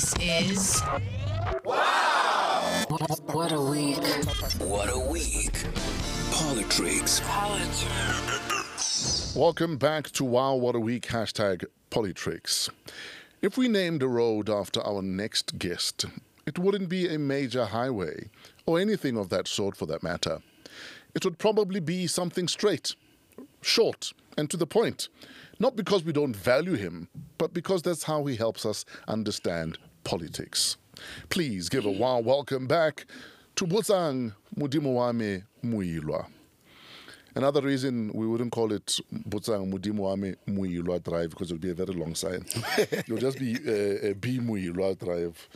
This is Wow! What a week. What a week. PoliTricks. Welcome back to Wow What a Week hashtag PoliTricks. If we named a road after our next guest, it wouldn't be a major highway or anything of that sort for that matter. It would probably be something straight, short, and to the point. Not because we don't value him, but because that's how he helps us understand politics. Please give a warm welcome back to Botsang Mudimuame Moiloa. Another reason we wouldn't call it Botsang Mudimuame Moiloa Drive because it would be a very long sign. It'll just be uh, a B Moiloa Drive.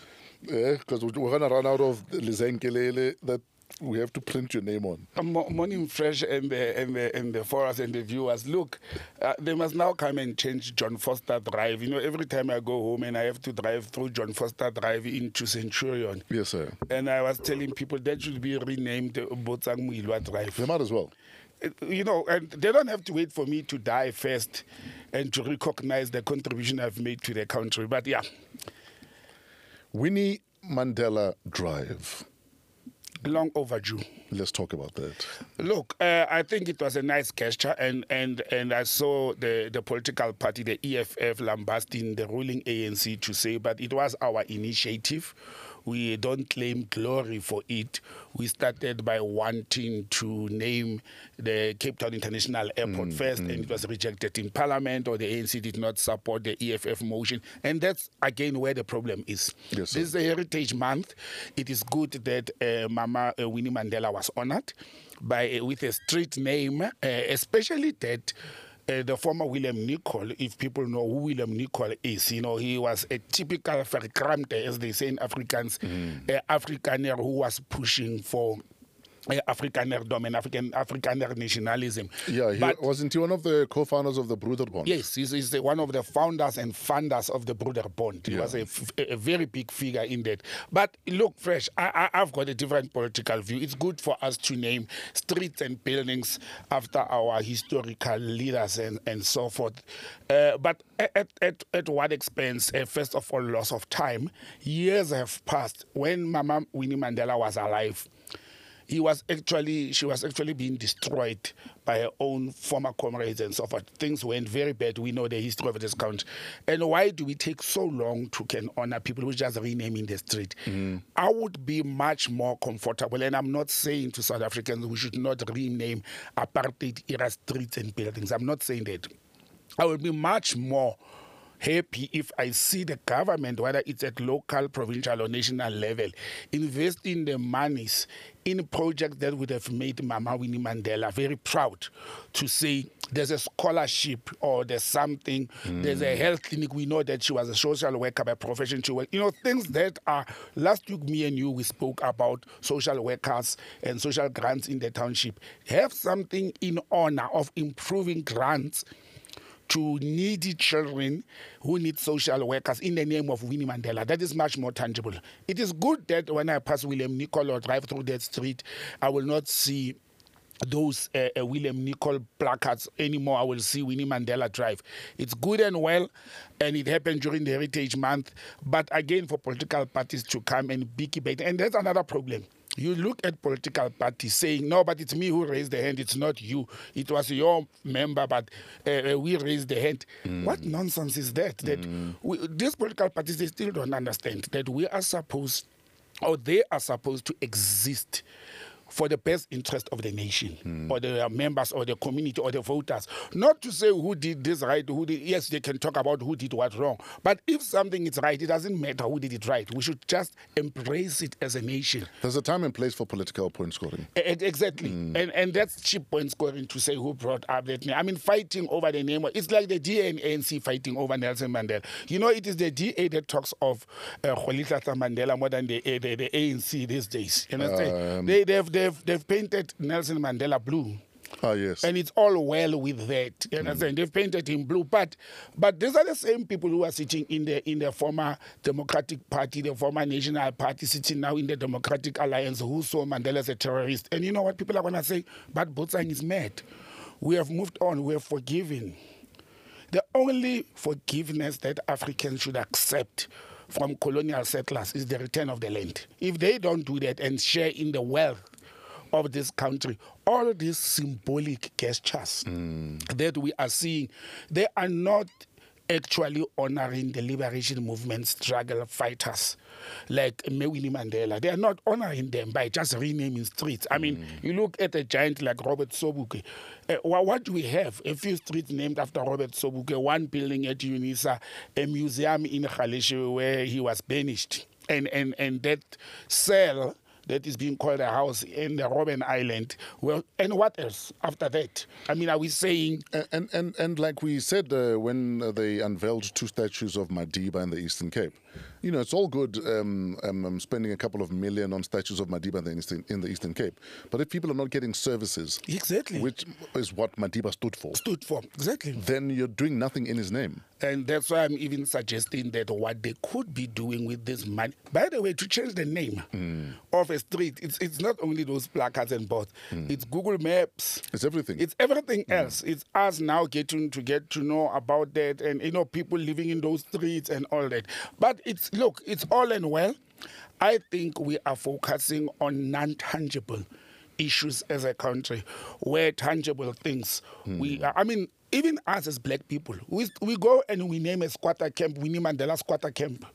Because we're going to run out of Lizenkelele that we have to print your name on. Uh, Morning Fresh and the and the and the followers and the viewers. Look, uh, they must now come and change John Foster Drive. You know, every time I go home and I have to drive through John Foster Drive into Centurion. Yes, sir. And I was telling people that should be renamed Botsang Moiloa Drive. They might as well. Uh, You know, and they don't have to wait for me to die first and to recognize the contribution I've made to the country. But yeah, Winnie Mandela Drive. Long overdue. Let's talk about that. Look, uh, I think it was a nice gesture, and and and I saw the the political party, the EFF, lambasting the ruling ANC to say, but it was our initiative. We don't claim glory for it. We started by wanting to name the Cape Town International Airport first, and it was rejected in Parliament, or the ANC did not support the EFF motion, and that's again where the problem is. Yes, this is a Heritage Month. It is good that uh, Mama uh, Winnie Mandela was honored by uh, with a street name, uh, especially that. Uh, the former William Nicol, if people know who William Nicol is, you know, he was a typical verkrampte, as they say in Afrikaans, uh, Afrikaner who was pushing for uh, Afrikanerdom and African Afrikaner nationalism. Yeah, he, But- wasn't he one of the co-founders of the Broederbond? Yes, he's, he's one of the founders and funders of the Bruder Bond. He Yeah. was a, f- a very big figure in that. But look, Fresh, I, I, I've got a different political view. It's good for us to name streets and buildings after our historical leaders and, and so forth. Uh, but at, at, at what expense? Uh, first of all, loss of time. Years have passed. When Mama Winnie Mandela was alive, he was actually she was actually being destroyed by her own former comrades and so forth. Things went very bad. We know the history of this country. And why do we take so long to can honor people who just renaming the street? Mm. I would be much more comfortable, and I'm not saying to South Africans we should not rename apartheid era streets and buildings. I'm not saying that. I would be much more happy if I see the government, whether it's at local, provincial, or national level, investing the monies in projects that would have made Mama Winnie Mandela very proud to say there's a scholarship or there's something, there's a health clinic. We know that she was a social worker by profession. She worked, you know, things that are. Last week, me and you, we spoke about social workers and social grants in the township. Have something in honor of improving grants to needy children who need social workers in the name of Winnie Mandela. That is much more tangible. It is good that when I pass William Nicol or drive through that street, I will not see those uh, uh, William Nicol placards anymore. I will see Winnie Mandela Drive. It's good and well, and it happened during the Heritage Month. But again, for political parties to come and be debate, and that's another problem. You look at political parties saying, no, but it's me who raised the hand, it's not you. It was your member, but uh, uh, we raised the hand. What nonsense is that? That we, these political parties, they still don't understand that we are supposed, or they are supposed to exist for the best interest of the nation or the members or the community or the voters. Not to say who did this right, who did yes, they can talk about who did what wrong. But if something is right, it doesn't matter who did it right. We should just embrace it as a nation. There's a time and place for political point scoring. E- Exactly, and and that's cheap point scoring to say who brought up that name. I mean, fighting over the name. It's like the DA and ANC fighting over Nelson Mandela. You know, it is the DA that talks of uh, Mandela more than the, uh, the the ANC these days. You understand? they they've they've they've painted Nelson Mandela blue. Ah, yes. And it's all well with that. You understand? They've painted him blue, but but these are the same people who are sitting in the in the former Democratic Party, the former National Party, sitting now in the Democratic Alliance, who saw Mandela as a terrorist. And you know what people are gonna say? But Botsang is mad. We have moved on. We have forgiven. The only forgiveness that Africans should accept from colonial settlers is the return of the land. If they don't do that and share in the wealth of this country, all these symbolic gestures that we are seeing, they are not actually honoring the liberation movement struggle fighters like Mewini Mandela. They are not honoring them by just renaming streets. I mean, you look at a giant like Robert Sobukwe. Uh, wha- what do we have? A few streets named after Robert Sobukwe, one building at UNISA, a museum in Galeshewe where he was banished. And, and, and that cell that is being called a house in the Robben Island. Well, and what else after that? I mean, are we saying And and and, like we said uh, when they unveiled two statues of Madiba in the Eastern Cape, you know, it's all good um, um, um, spending a couple of million on statues of Madiba in the Eastern, in the Eastern Cape, but if people are not getting services, exactly which is what Madiba stood for, stood for? Exactly. then you're doing nothing in his name. And that's why I'm even suggesting that what they could be doing with this money. By the way, to change the name of a street, it's it's not only those placards and boards. It's Google Maps. It's everything. It's everything else. It's us now getting to get to know about that, and you know people living in those streets and all that. But it's look, it's all and well. I think we are focusing on non-tangible issues as a country, where tangible things hmm. we. I mean, even us as black people, we we go and we name a squatter camp. We name Mandela squatter camp.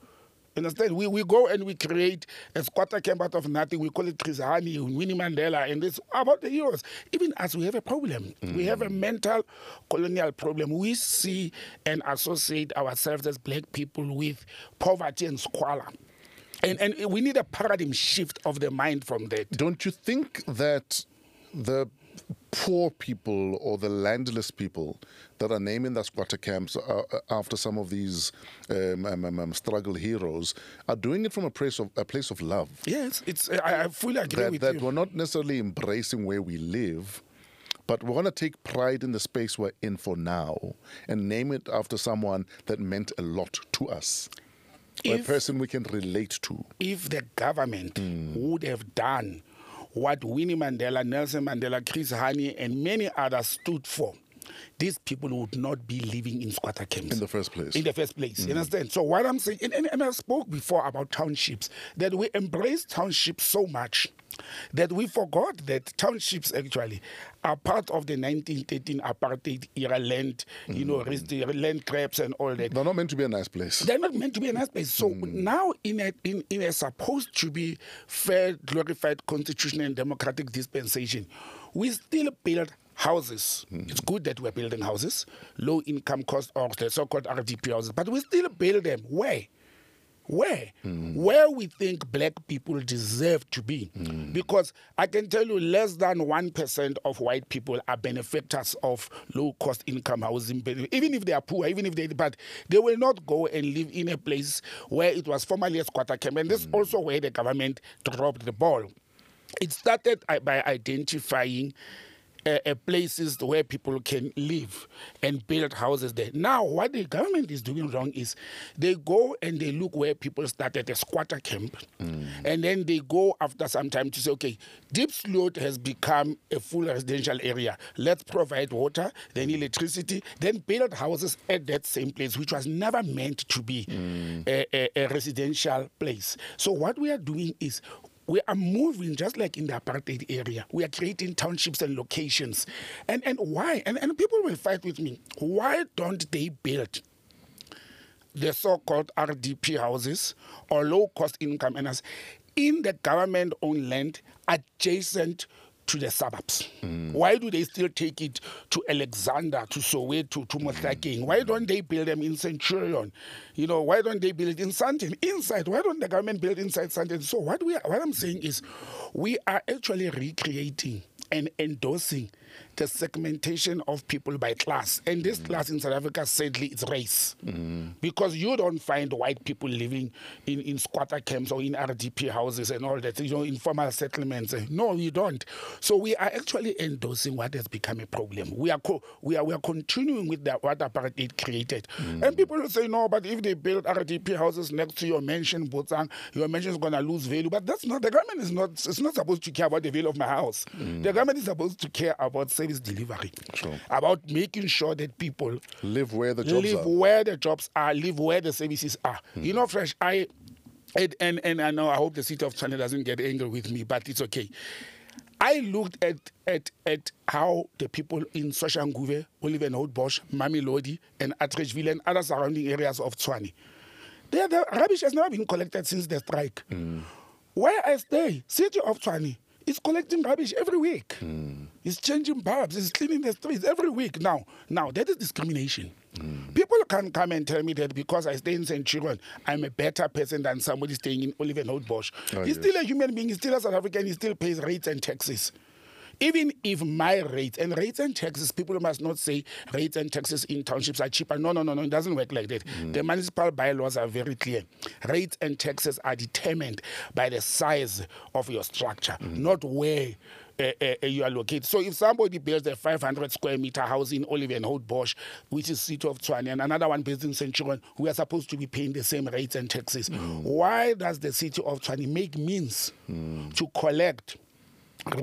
Understand? We, we go and we create a squatter camp out of nothing. We call it Trizani, Winnie Mandela, and it's about the heroes. Even as we have a problem, we have a mm. mental colonial problem. We see and associate ourselves as black people with poverty and squalor. And, and we need a paradigm shift of the mind from that. Don't you think that the poor people or the landless people that are naming their squatter camps uh, uh, after some of these um, um, um, um, struggle heroes are doing it from a place of a place of love? Yes, it's. I, I fully agree that, with that you. we're not necessarily embracing where we live, but we want to take pride in the space we're in for now and name it after someone that meant a lot to us, or a person we can relate to. if the government would have done what Winnie Mandela, Nelson Mandela, Chris Hani, and many others stood for, these people would not be living in squatter camps. In the first place. In the first place. Mm. You understand? So, what I'm saying, and, and, and I spoke before about townships, that we embrace townships so much that we forgot that townships actually are part of the 1913 apartheid era land, you know, mm. res- the land grabs and all that. They're not meant to be a nice place. They're not meant to be a nice place. So mm. now, in a, in, in a supposed to be fair, glorified constitutional and democratic dispensation, we still build houses. Mm. It's good that we're building houses, low income cost or the so called RDP houses, but we still build them. Where? Where? Hmm. Where we think black people deserve to be. Hmm. Because I can tell you less than 1% of white people are benefactors of low cost income housing. Even if they are poor, even if they, but they will not go and live in a place where it was formerly a squatter camp. And this is also where the government dropped the ball. It started uh, by identifying uh, places where people can live and build houses there. Now, what the government is doing wrong is they go and they look where people started a squatter camp, and then they go after some time to say, okay, Diepsloot has become a full residential area. Let's provide water, then electricity, then build houses at that same place, which was never meant to be a, a, a residential place. So, what we are doing is we are moving just like in the apartheid area. We are creating townships and locations. And and why? And and people will fight with me. Why don't they build the so-called RDP houses or low-cost income in the government-owned land adjacent to the suburbs. Why do they still take it to Alexander, to Soweto, to Motlakeng? Why don't they build them in Centurion? You know, why don't they build in Sandton? Inside, why don't the government build inside Sandton? So what we what I'm saying is, we are actually recreating and endorsing the segmentation of people by class. And this class in South Africa, sadly, is race. Because you don't find white people living in, in squatter camps or in RDP houses and all that, you know, informal settlements. No, you don't. So we are actually endorsing what has become a problem. We are co- we are we are continuing with the, what apartheid created. And people will say, no, but if they build RDP houses next to your mansion, Botsang, your mansion is gonna lose value. But that's not the government is not it's not supposed to care about the value of my house. The government is supposed to care about saving service delivery, Sure. about making sure that people Live where the jobs live are. where the jobs are, live where the services are. Hmm. You know, Fresh, I and, and and I know I hope the city of Tshwane doesn't get angry with me, but it's okay. I looked at at at how the people in Soshanguve, Olievenhoutbosch, Mamelodi, and Atteridgeville and other surrounding areas of Tshwane, the, the rubbish has never been collected since the strike. Hmm. Where I stay, city of Tshwane, is collecting rubbish every week. Hmm. It's changing bulbs, it's cleaning the streets every week. Now, now that is discrimination. Hmm. People can come and tell me that because I stay in Centurion, I'm a better person than somebody staying in Olievenhoutbosch. Oh, he's yes. still a human being, he's still a South African, he still pays rates and taxes. Even if my rates and rates and taxes, people must not say rates and taxes in townships are cheaper. No, no, no, no, it doesn't work like that. Mm. The municipal bylaws are very clear. Rates and taxes are determined by the size of your structure, mm. not where. Uh, uh, uh, you are located. So if somebody builds a 500 square meter house in Olievenhoutbosch, which is city of Tshwane, and another one based in Centurion, we are supposed to be paying the same rates and taxes. Mm. Why does the city of Tshwane make means to collect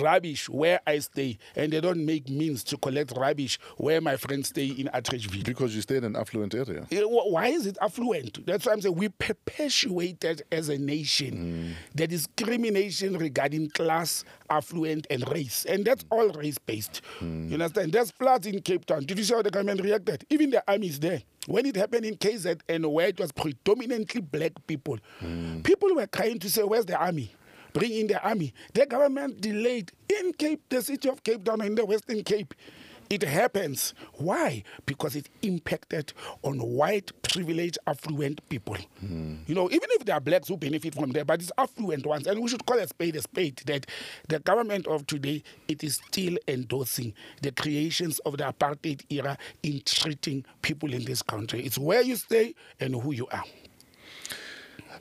rubbish where I stay, and they don't make means to collect rubbish where my friends stay in Atteridgeville. Because you stay in an affluent area. Eh, Why is it affluent? That's why I'm saying we perpetuated as a nation mm. the discrimination regarding class, affluent, and race. And that's all race based. Mm. You understand? There's floods in Cape Town. Did you see how the government reacted? Even the army is there. When it happened in KZN, and where it was predominantly black people, mm. people were trying to say, Where's the army? Bring in the army. The government delayed in Cape, the city of Cape Town, in the Western Cape. It happens. Why? Because it impacted on white, privileged, affluent people. You know, even if there are blacks who benefit from there, but it's affluent ones. And we should call a spade a spade that the government of today, it is still endorsing the creations of the apartheid era in treating people in this country. It's where you stay and who you are.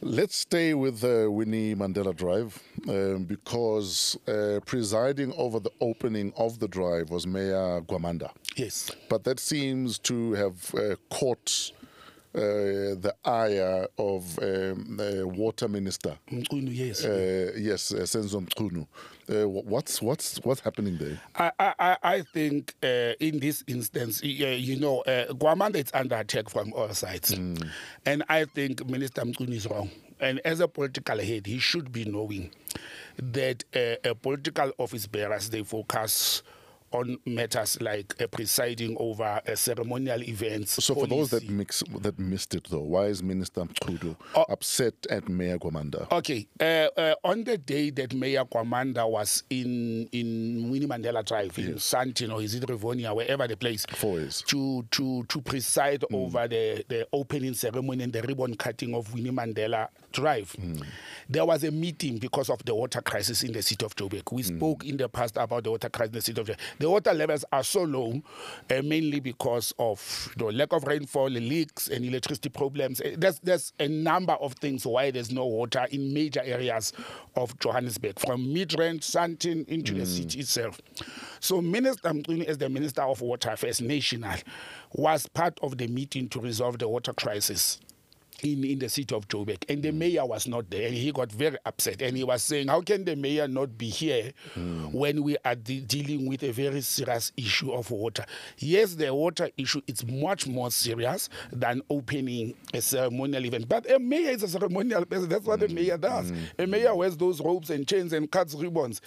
Let's stay with uh, Winnie Mandela Drive um, because uh, presiding over the opening of the drive was Mayor Gwamanda. Yes. But that seems to have uh, caught the ire of um, uh, Water Minister. Mchunu, yes. Uh, yes, uh, Senzo Mchunu. Uh, what's what's what's happening there? I, I, I- think uh, in this instance, uh, you know, uh, Gwamanda is under attack from all sides. And I think Minister Mchunu is wrong. And as a political head, he should be knowing that uh, a political office bearers, they focus on matters like uh, presiding over uh, ceremonial events. So for those that mix that missed it though, why is Minister Mchunu Oh. upset at Mayor Gwamanda? Okay, uh, uh, on the day that Mayor Gwamanda was in in Winnie Mandela Drive in Sandton or is it Rivonia, wherever the place, Fourways. to to to preside over the the opening ceremony and the ribbon cutting of Winnie Mandela Drive, there was a meeting because of the water crisis in the city of Joburg. We spoke in the past about the water crisis in the city of Joburg. The water levels are so low, uh, mainly because of the lack of rainfall, leaks, and electricity problems. Uh, There's there's a number of things why there's no water in major areas of Johannesburg, from Midrand, Sandton into the city itself. So Minister Mchunu, as the Minister of Water Affairs National, was part of the meeting to resolve the water crisis in, in the city of Joburg. And the mm. mayor was not there. And he got very upset. And he was saying, How can the mayor not be here mm. when we are de- dealing with a very serious issue of water? Yes, the water issue is much more serious than opening a ceremonial event. But a mayor is a ceremonial person. That's what a mm. mayor does. A mayor wears those robes and chains and cuts ribbons.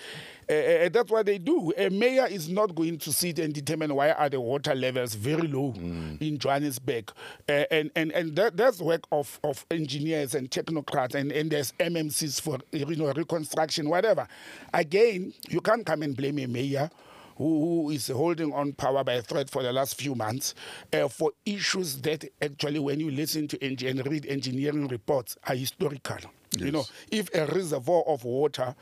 Uh, uh, that's what they do. A mayor is not going to sit and determine why are the water levels very low in Johannesburg. Uh, and and, and that, that's work of, of engineers and technocrats and, and there's MMCs for you know reconstruction, whatever. Again, you can't come and blame a mayor who, is holding on power by threat for the last few months uh, for issues that actually, when you listen to eng- and read engineering reports, are historical. You know, if a reservoir of water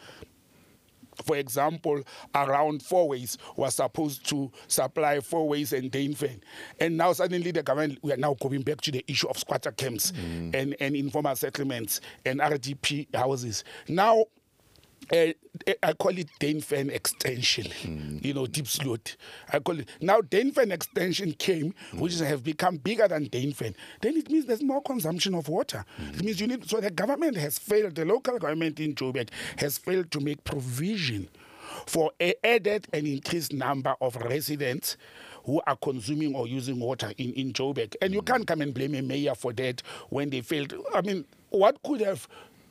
for example, around Fourways was supposed to supply Fourways and Dainfern. And now suddenly the government, we are now going back to the issue of squatter camps mm. and, and informal settlements and RDP houses. Now, uh, I call it Dainfern extension, hmm. you know, Diepsloot. I call it now Dainfern extension came, hmm. which is- have become bigger than Dainfern. Then it means there's more consumption of water. Hmm. It means you need. So the government has failed. The local government in Joburg has failed to make provision for a added and increased number of residents who are consuming or using water in, in Joburg. And you can't come and blame a mayor for that when they failed. I mean, what could have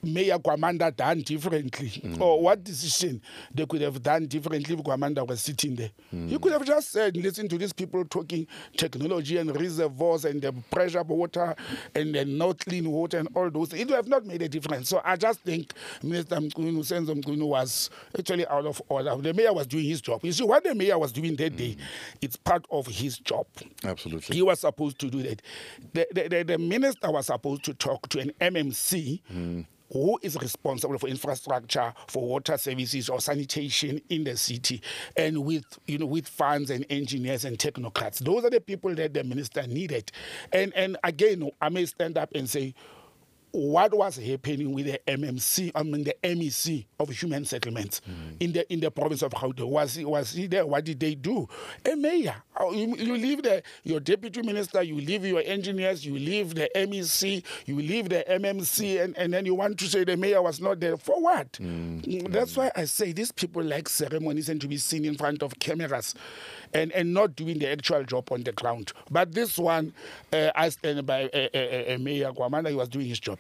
Mayor Gwamanda done differently? Mm. Or what decision they could have done differently if Gwamanda was sitting there? Mm. He could have just said, listen to these people talking technology and reservoirs and the pressure water and the not clean water and all those. It would have not made a difference. So I just think Minister Mchunu, Senzo Mchunu was actually out of order. The mayor was doing his job. You see, what the mayor was doing that mm. day, it's part of his job. Absolutely. He was supposed to do that. The, the, the, the minister was supposed to talk to an MMC mm who is responsible for infrastructure for water services or sanitation in the city? And with you know with funds and engineers and technocrats. Those are the people that the minister needed. And and again i may stand up and say what was happening with the MMC, I mean the MEC of human settlements mm. in the in the province of Gauteng. Was he was he there? What did they do? A mayor, oh, you, you leave the your deputy minister, you leave your engineers, you leave the MEC, you leave the MMC, and, and then you want to say the mayor was not there for what? Mm. That's why I say these people like ceremonies and to be seen in front of cameras and, and not doing the actual job on the ground. But this one, uh, I stand by uh, uh, uh, Mayor Gwamanda, he was doing his job.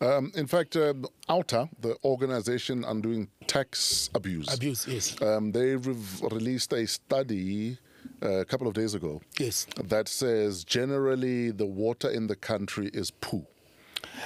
Um, in fact, uh, the organization undoing tax abuse, abuse, yes, um, they released a study uh, a couple of days ago. Yes, that says generally the water in the country is poo.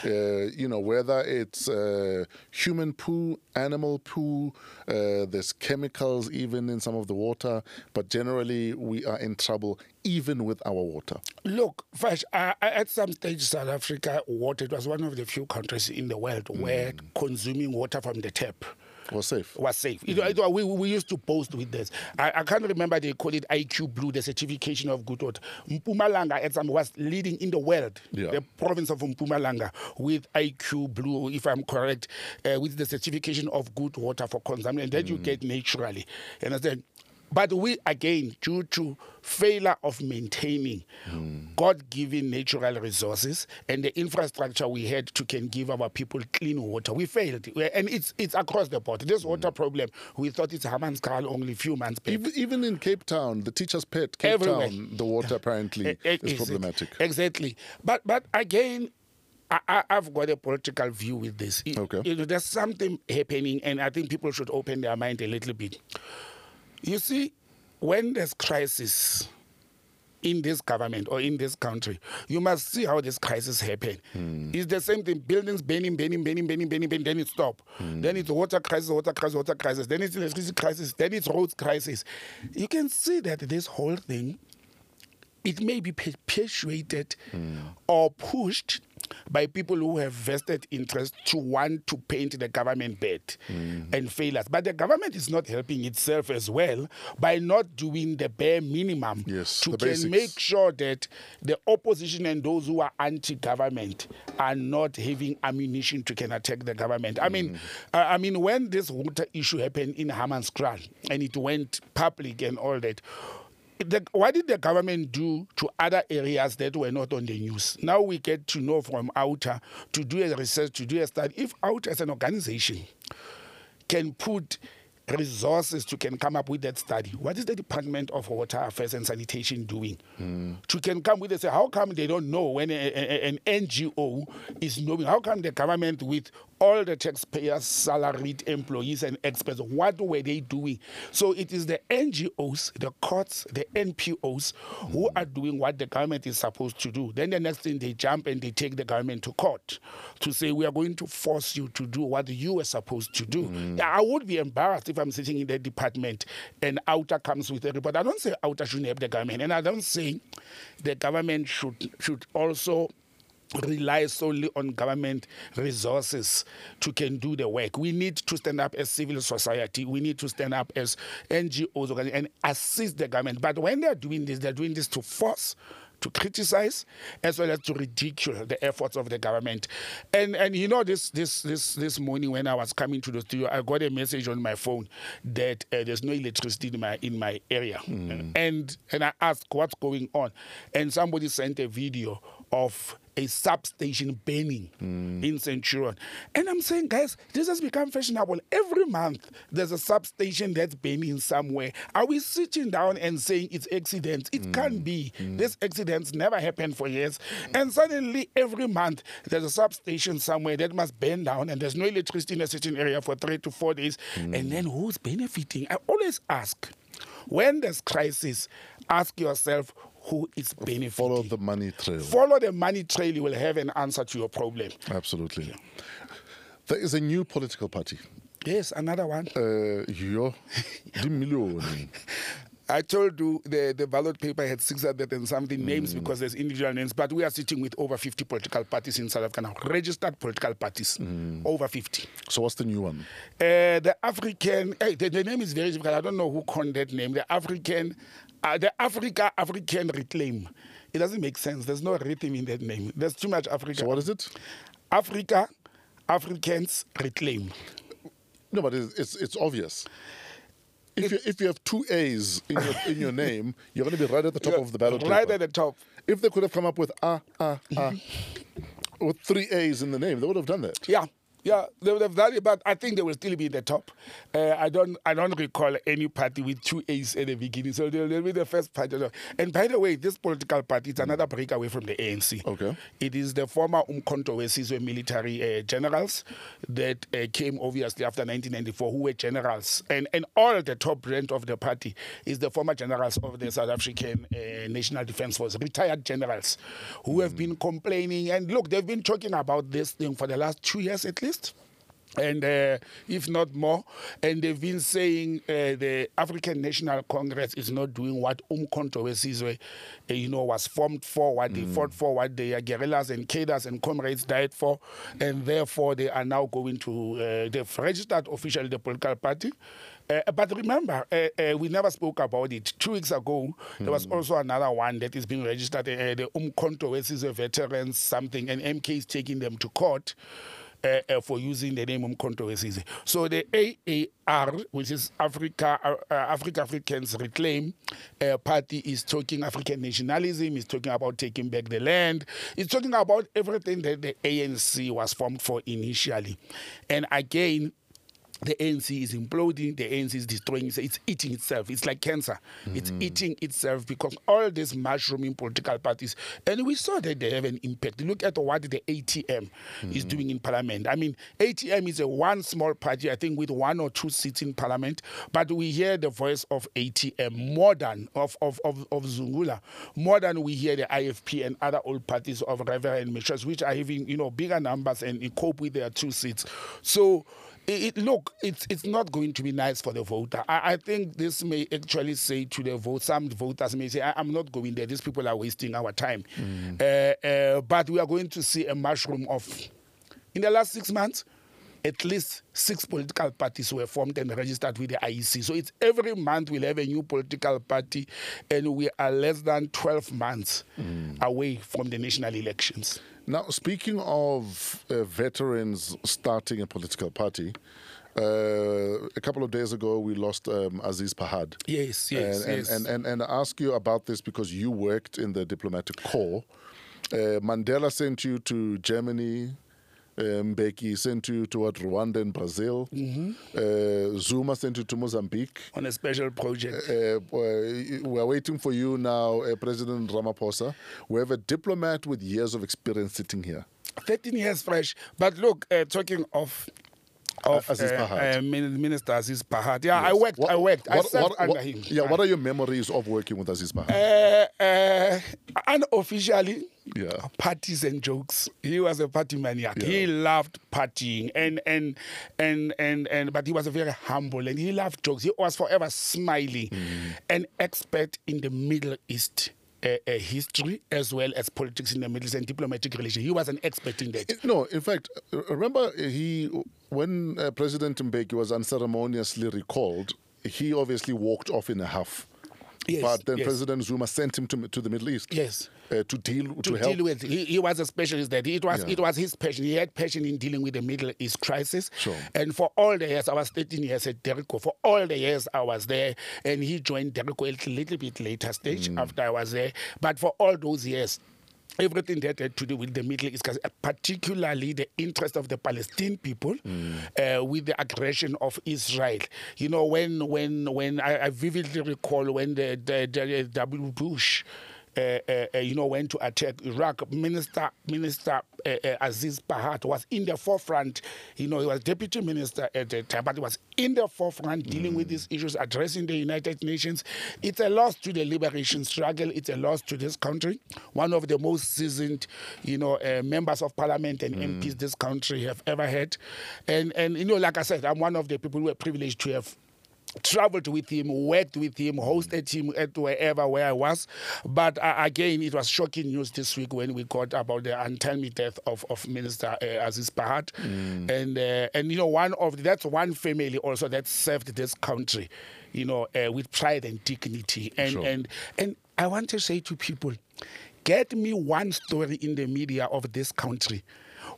Uh, you know, whether it's uh, human poo, animal poo, uh, there's chemicals even in some of the water, but generally we are in trouble even with our water. Look, first, at some stage, South Africa, water, it was one of the few countries in the world mm. where consuming water from the tap was safe. Was safe. Mm-hmm. It, it, we, we used to post with this. I, I can't remember they call it IQ Blue, the certification of good water. Mpumalanga at some was leading in the world, yeah. the province of Mpumalanga, with IQ Blue, if I'm correct, uh, with the certification of good water for consumption. And that mm. you get naturally. And I said, but we, again, due to failure of maintaining mm. God-given natural resources and the infrastructure we had to can give our people clean water, we failed. And it's it's across the board. This water mm. problem, we thought it's Hammanskraal only a few months back. Even, even, in Cape Town, the teacher's pet, Cape Everywhere. Town, the water apparently is problematic. Exactly. But, but again, I, have got a political view with this. Okay. You know, there's something happening, and I think people should open their mind a little bit. You see, when there's crisis in this government or in this country, you must see how this crisis happen. Mm. It's the same thing: buildings burning, burning, burning, burning, burning, burning. Then it stop. Mm. Then it's water crisis, water crisis, water crisis. Then it's electricity crisis. Then it's roads crisis. You can see that this whole thing, it may be perpetuated mm. or pushed by people who have vested interest to want to paint the government bad mm. and fail us. But the government is not helping itself as well by not doing the bare minimum yes, to can basics. make sure that the opposition and those who are anti-government are not having ammunition to can attack the government. I mean, uh, I mean, when this water issue happened in Hammanskraal and it went public and all that, the, what did the government do to other areas that were not on the news? Now we get to know from OUTA to do a research, to do a study. If OUTA as an organization can put resources to can come up with that study. What is the Department of Water Affairs and Sanitation doing mm. to can come with it? Say, how come they don't know when a, a, an NGO is knowing? How come the government with all the taxpayers, salaried employees, and experts. What were they doing? So it is the NGOs, the courts, the NPOs who are doing what the government is supposed to do. Then the next thing they jump and they take the government to court to say, We are going to force you to do what you were supposed to do. Mm. I would be embarrassed if I'm sitting in the department and OUTA comes with a report. I don't say OUTA shouldn't help the government, and I don't say the government should should also rely solely on government resources to can do the work. We need to stand up as civil society. We need to stand up as NGOs and assist the government. But when they're doing this, they're doing this to force to criticize as well as to ridicule the efforts of the government. And and you know this this this this morning when I was coming to the studio, I got a message on my phone that uh, there's no electricity in my in my area, mm. and and I asked what's going on, and somebody sent a video of a substation burning in Centurion. And I'm saying, guys, this has become fashionable. Every month there's a substation that's burning somewhere. Are we sitting down and saying it's accidents? It can't be. These accidents never happen for years. And suddenly every month there's a substation somewhere that must burn down and there's no electricity in a certain area for three to four days. And then who's benefiting? I always ask, when there's crisis, ask yourself who is benefiting. Follow the money trail. Follow the money trail, you will have an answer to your problem. Absolutely. There is a new political party. Yes, another one. Uh, yo, di million. I told you the, the ballot paper had 600 and something names because there's individual names, but we are sitting with over 50 political parties in South Africa now, registered political parties, over 50. So what's the new one? Uh, the African, hey, the, the name is very difficult. I don't know who coined that name. The African, uh, the Africa African Reclaim. It doesn't make sense. There's no rhythm in that name. There's too much Africa. So what is it? Africa Africans Reclaim. No, but it's it's, it's obvious. If you, if you have two A's in your, in your name, you're going to be right at the top of the battle. Right paper. at the top. If they could have come up with ah ah ah with three A's in the name, they would have done that. Yeah. Yeah, they would have done it, but I think they will still be in the top. Uh, I don't, I don't recall any party with two A's at the beginning, so they'll, they'll be the first party. And by the way, this political party is another breakaway from the ANC. Okay. It is the former Umkhonto Wesizwe military uh, generals that uh, came obviously after 1994, who were generals, and and all the top rank of the party is the former generals of the South African uh, National Defence Force, retired generals, who have been complaining. And look, they've been talking about this thing for the last two years at least and uh, if not more. And they've been saying uh, the African National Congress is not doing what Umkhonto Wesizwe, uh, you know, was formed for, what they fought for, what their guerrillas and cadres and comrades died for, and therefore they are now going to uh, they've registered officially the political party. Uh, but remember, uh, uh, we never spoke about it. Two weeks ago, there was also another one that is being registered, uh, the Umkhonto Wesizwe Veterans something, and MK is taking them to court uh, for using the name Wesizwe. So the AAR, which is Africa uh, uh, Africa Africans Reclaim uh, Party, is talking African nationalism. Is talking about taking back the land. is talking about everything that the ANC was formed for initially, and again the ANC is imploding, the ANC is destroying itself, it's eating itself. It's like cancer. It's mm. eating itself because all these mushrooming political parties, and we saw that they have an impact. Look at what the ATM is mm-hmm. doing in parliament. I mean, ATM is a one small party, I think, with one or two seats in parliament, but we hear the voice of ATM more than of, of, of, of Zungula, more than we hear the IFP and other old parties of Reverend Meshoe's, which are having, you know, bigger numbers and cope with their two seats. So it, look, it's it's not going to be nice for the voter. I, I think this may actually say to the vote. Some voters may say, I, "I'm not going there. These people are wasting our time." Uh, uh, but we are going to see a mushroom of, in the last six months, at least six political parties were formed and registered with the IEC. So it's every month we'll have a new political party, and we are less than 12 months away from the national elections. Now, speaking of uh, veterans starting a political party, uh, a couple of days ago we lost um, Aziz Pahad. Yes, yes, and, yes. And, and, and, and I ask you about this because you worked in the diplomatic corps. Uh, Mandela sent you to Germany. Um, Mbeki sent you toward Rwanda and Brazil. Mm-hmm. Uh, Zuma sent you to Mozambique. on a special project. Uh, we're waiting for you now, uh, President Ramaphosa. We have a diplomat with years of experience sitting here. 13 years fresh. But look, uh, talking of of Aziz uh, Pahad. uh, Minister Aziz. Yeah, I worked. What- I worked. I served what- under what- him. Yeah, what are your memories of working with Aziz Pahad? Uh, uh, unofficially, Yeah. parties and jokes. He was a party maniac. He loved partying and and and and and. But he was very humble and he loved jokes. He was forever smiling. Mm. An expert in the Middle East. Uh, uh, history as well as politics in the Middle East and diplomatic relations. He was an expert in that. No, in fact, remember he when uh, President Mbeki was unceremoniously recalled, he obviously walked off in a huff. Yes, but then yes. President Zuma sent him to, to the Middle East. Yes. Uh, to deal to, to help. deal with. He, he was a specialist there. It was Yeah. it was his passion. He had passion in dealing with the Middle East crisis. Sure. And for all the years, I was 13 years at DIRCO. For all the years I was there, and he joined DIRCO a little bit later stage Mm. after I was there. But for all those years. everything that had to do with the Middle East, uh, particularly the interest of the Palestinian people uh, with the aggression of Israel. You know, when when when I, I vividly recall when the, the, the W. Bush. Uh, uh, uh, you know, went to attack Iraq. Minister Minister Aziz Pahad was in the forefront. You know, he was deputy minister at the time, but he was in the forefront dealing with these issues, addressing the United Nations. It's a loss to the liberation struggle. It's a loss to this country. One of the most seasoned, you know, uh, members of parliament and MPs this country have ever had. And and you know, like I said, I'm one of the people who are privileged to have traveled with him, worked with him, hosted him at wherever where I was. But uh, again, it was shocking news this week when we got about the untimely death of, of Minister uh, Aziz Pahad. And uh, and you know, one of that's one family also that served this country, you know, uh, with pride and dignity. And Sure. and and I want to say to people, get me one story in the media of this country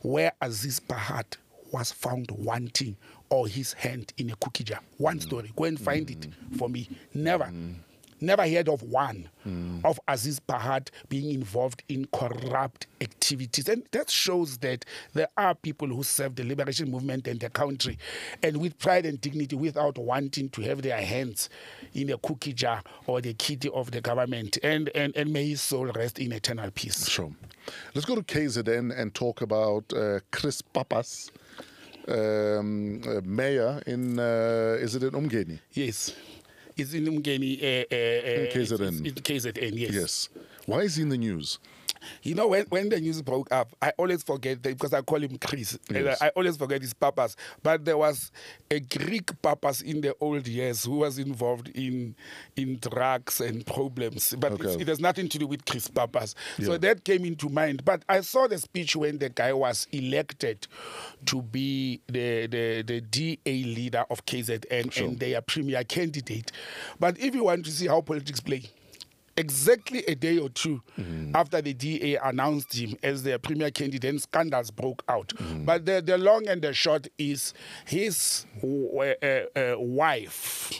where Aziz Pahad was found wanting or his hand in a cookie jar. One mm. story. Go and find it mm. for me. Never. Mm. Never heard of one of Aziz Pahad being involved in corrupt activities. And that shows that there are people who serve the liberation movement and the country and with pride and dignity without wanting to have their hands in a cookie jar or the kitty of the government. And, and, and may his soul rest in eternal peace. Sure. Let's go to KZN and talk about uh, Chris Pappas, um, uh, mayor in, uh, is it in Umgeni? Yes. It's in Umgeni. Uh, uh, uh, KZN. It's KZN, yes. Yes. Why is he in the news? You know, when, when the news broke up, I always forget that because I call him Chris. Yes. I, I always forget his papas. But there was a Greek papas in the old years who was involved in in drugs and problems. But Okay. it has nothing to do with Chris Pappas. So that came into mind. But I saw the speech when the guy was elected to be the, the, the DA leader of KZN Sure. and their premier candidate. But if you want to see how politics play, exactly a day or 2 after the DA announced him as their premier candidate, scandals broke out. But the, the long and the short is his w- uh, uh, wife.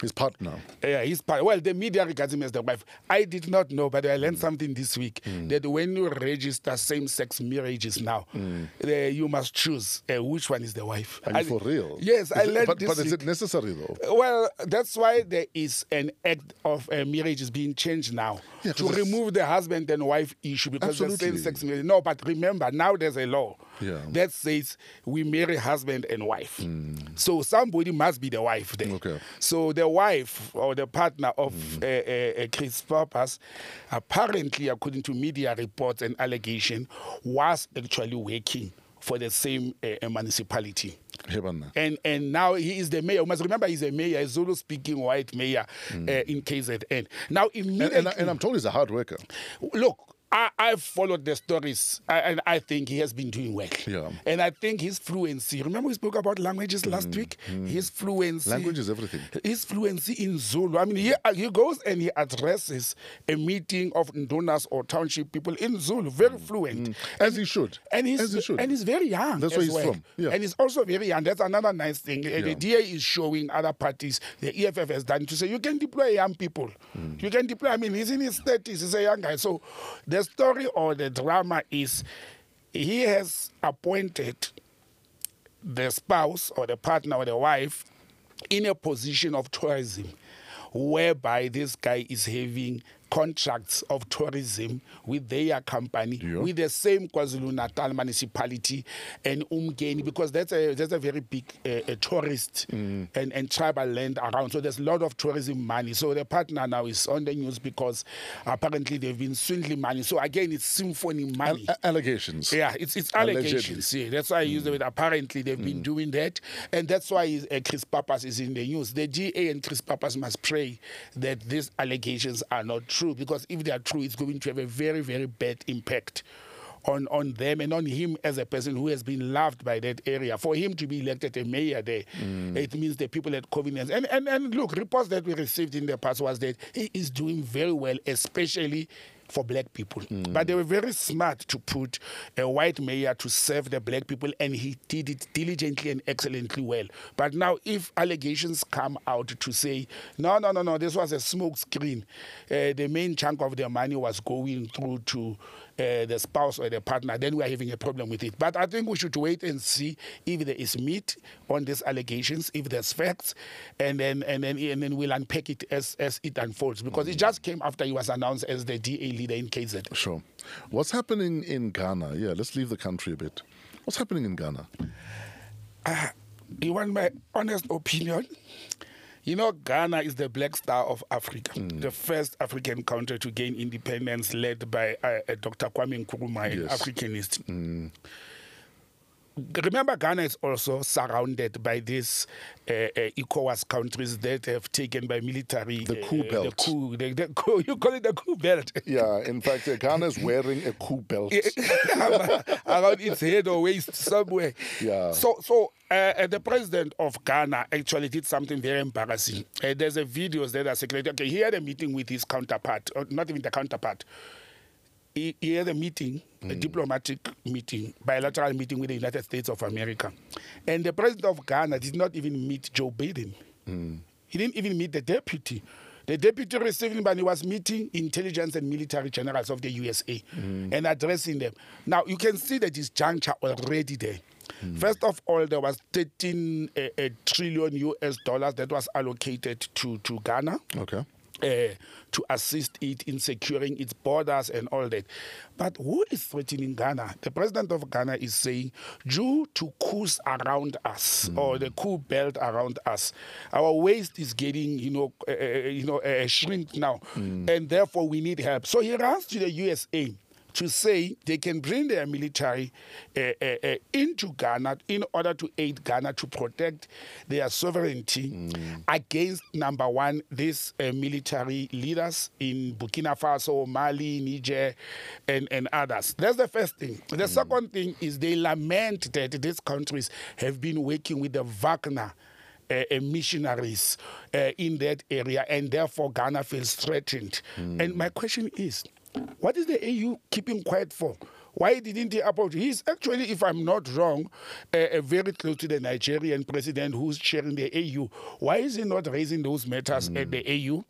His partner. Yeah, his part. Well, the media regards him as the wife. I did not know, but I Mm. learned something this week that when you register same-sex marriages now, uh, you must choose uh, which one is the wife. Mm. Are you I- for real? Yes, Is I it- learned But, this but is week. it necessary though? Well, that's why there is an act of uh, marriage is being changed now Yeah, to remove the husband and wife issue because the same-sex marriage. No, but remember now there's a law Yeah. that says we marry husband and wife. So somebody must be the wife there. Okay. So the wife or the partner of uh, uh, uh, Chris Pappas, apparently, according to media reports and allegation, was actually working for the same uh, uh, municipality. And and now he is the mayor. You must remember he's a mayor, a Zulu speaking white mayor uh, in KZN. Now Hmm. And, and, and I'm told he's a hard worker. look. I, followed the stories I- and I think he has been doing well. Yeah. And I think his fluency, remember we spoke about languages last week? His fluency. Language is everything. His fluency in Zulu. I mean, he, uh, he goes and he addresses a meeting of Ndonas or township people in Zulu, very fluent. As he should. And he's, As he should. and he's very young. That's where he's well. from, yeah. And he's also very young. That's another nice thing. Yeah. The DA is showing other parties, the EFF has done to say you can deploy young people. Mm. You can deploy, I mean, he's in his 30s, he's a young guy. So the story or the drama is he has appointed the spouse or the partner or the wife in a position of tourism whereby this guy is having contracts of tourism with their company Yeah. with the same KwaZulu Natal municipality and Umgeni because that's a that's a very big uh, uh, tourist Mm. and, and tribal land around. So there's a lot of tourism money. So the partner now is on the news because apparently they've been swindling money. So again, it's symphony money. A- allegations. Yeah, it's it's Allegedly. allegations. Yeah, that's why I use the word. Apparently, they've been doing that, and that's why uh, Chris Pappas is in the news. The GA and Chris Pappas must pray that these allegations are not true, because if they are true, it's going to have a very very bad impact. On, on them and on him as a person who has been loved by that area. For him to be elected a mayor there, mm. it means the people at Covenants. And, and, and look, reports that we received in the past was that he is doing very well, especially for black people. But they were very smart to put a white mayor to serve the black people, and he did it diligently and excellently well. But now, if allegations come out to say, no, no, no, no, this was a smoke screen, uh, the main chunk of the money was going through to uh, the spouse or the partner, then we are having a problem with it. But I think we should wait and see if there is meat on these allegations, if there's facts, and then and then and then we'll unpack it as as it unfolds because it just came after he was announced as the DA leader in KZ. Sure. What's happening in Ghana? Yeah, let's leave the country a bit. What's happening in Ghana? You want my honest opinion? You know, Ghana is the black star of Africa, the first African country to gain independence, led by uh, uh, Dr. Kwame Nkrumah, an Yes. Africanist. Remember, Ghana is also surrounded by these uh, uh, ECOWAS countries that have taken by military The coup uh, The belt. coup, the, the coup, you call it the coup belt. Yeah, in fact, uh, Ghana is wearing a coup belt. around its head or waist somewhere. Yeah. So, so uh, uh, the president of Ghana actually did something very embarrassing. Uh, there's a videos that are circulating. Okay, he had a meeting with his counterpart, or not even the counterpart. He, he had a meeting, a diplomatic meeting, bilateral meeting with the United States of America, and the president of Ghana did not even meet Joe Biden. He didn't even meet the deputy. The deputy received him, and he was meeting intelligence and military generals of the USA and addressing them. Now, you can see that this juncture already there. First of all, there was 13 uh, uh, trillion US dollars that was allocated to, to Ghana Okay. Uh, to assist it in securing its borders and all that. But who is threatening Ghana? The president of Ghana is saying, due to coups around us or the coup belt around us, our waste is getting, you know, uh, uh, you know, uh, shrink now, and therefore we need help. So he runs to the USA to say they can bring their military uh, uh, into Ghana in order to aid Ghana to protect their sovereignty against number one these uh, military leaders in Burkina Faso, Mali, Niger, and, and others. That's the first thing. The second thing is they lament that these countries have been working with the Wagner uh, missionaries uh, in that area, and therefore Ghana feels threatened. And my question is, what is the AU keeping quiet for? Why didn't he approach? He's actually, if I'm not wrong, uh, very close to the Nigerian president who's chairing the AU. Why is he not raising those matters at the AU?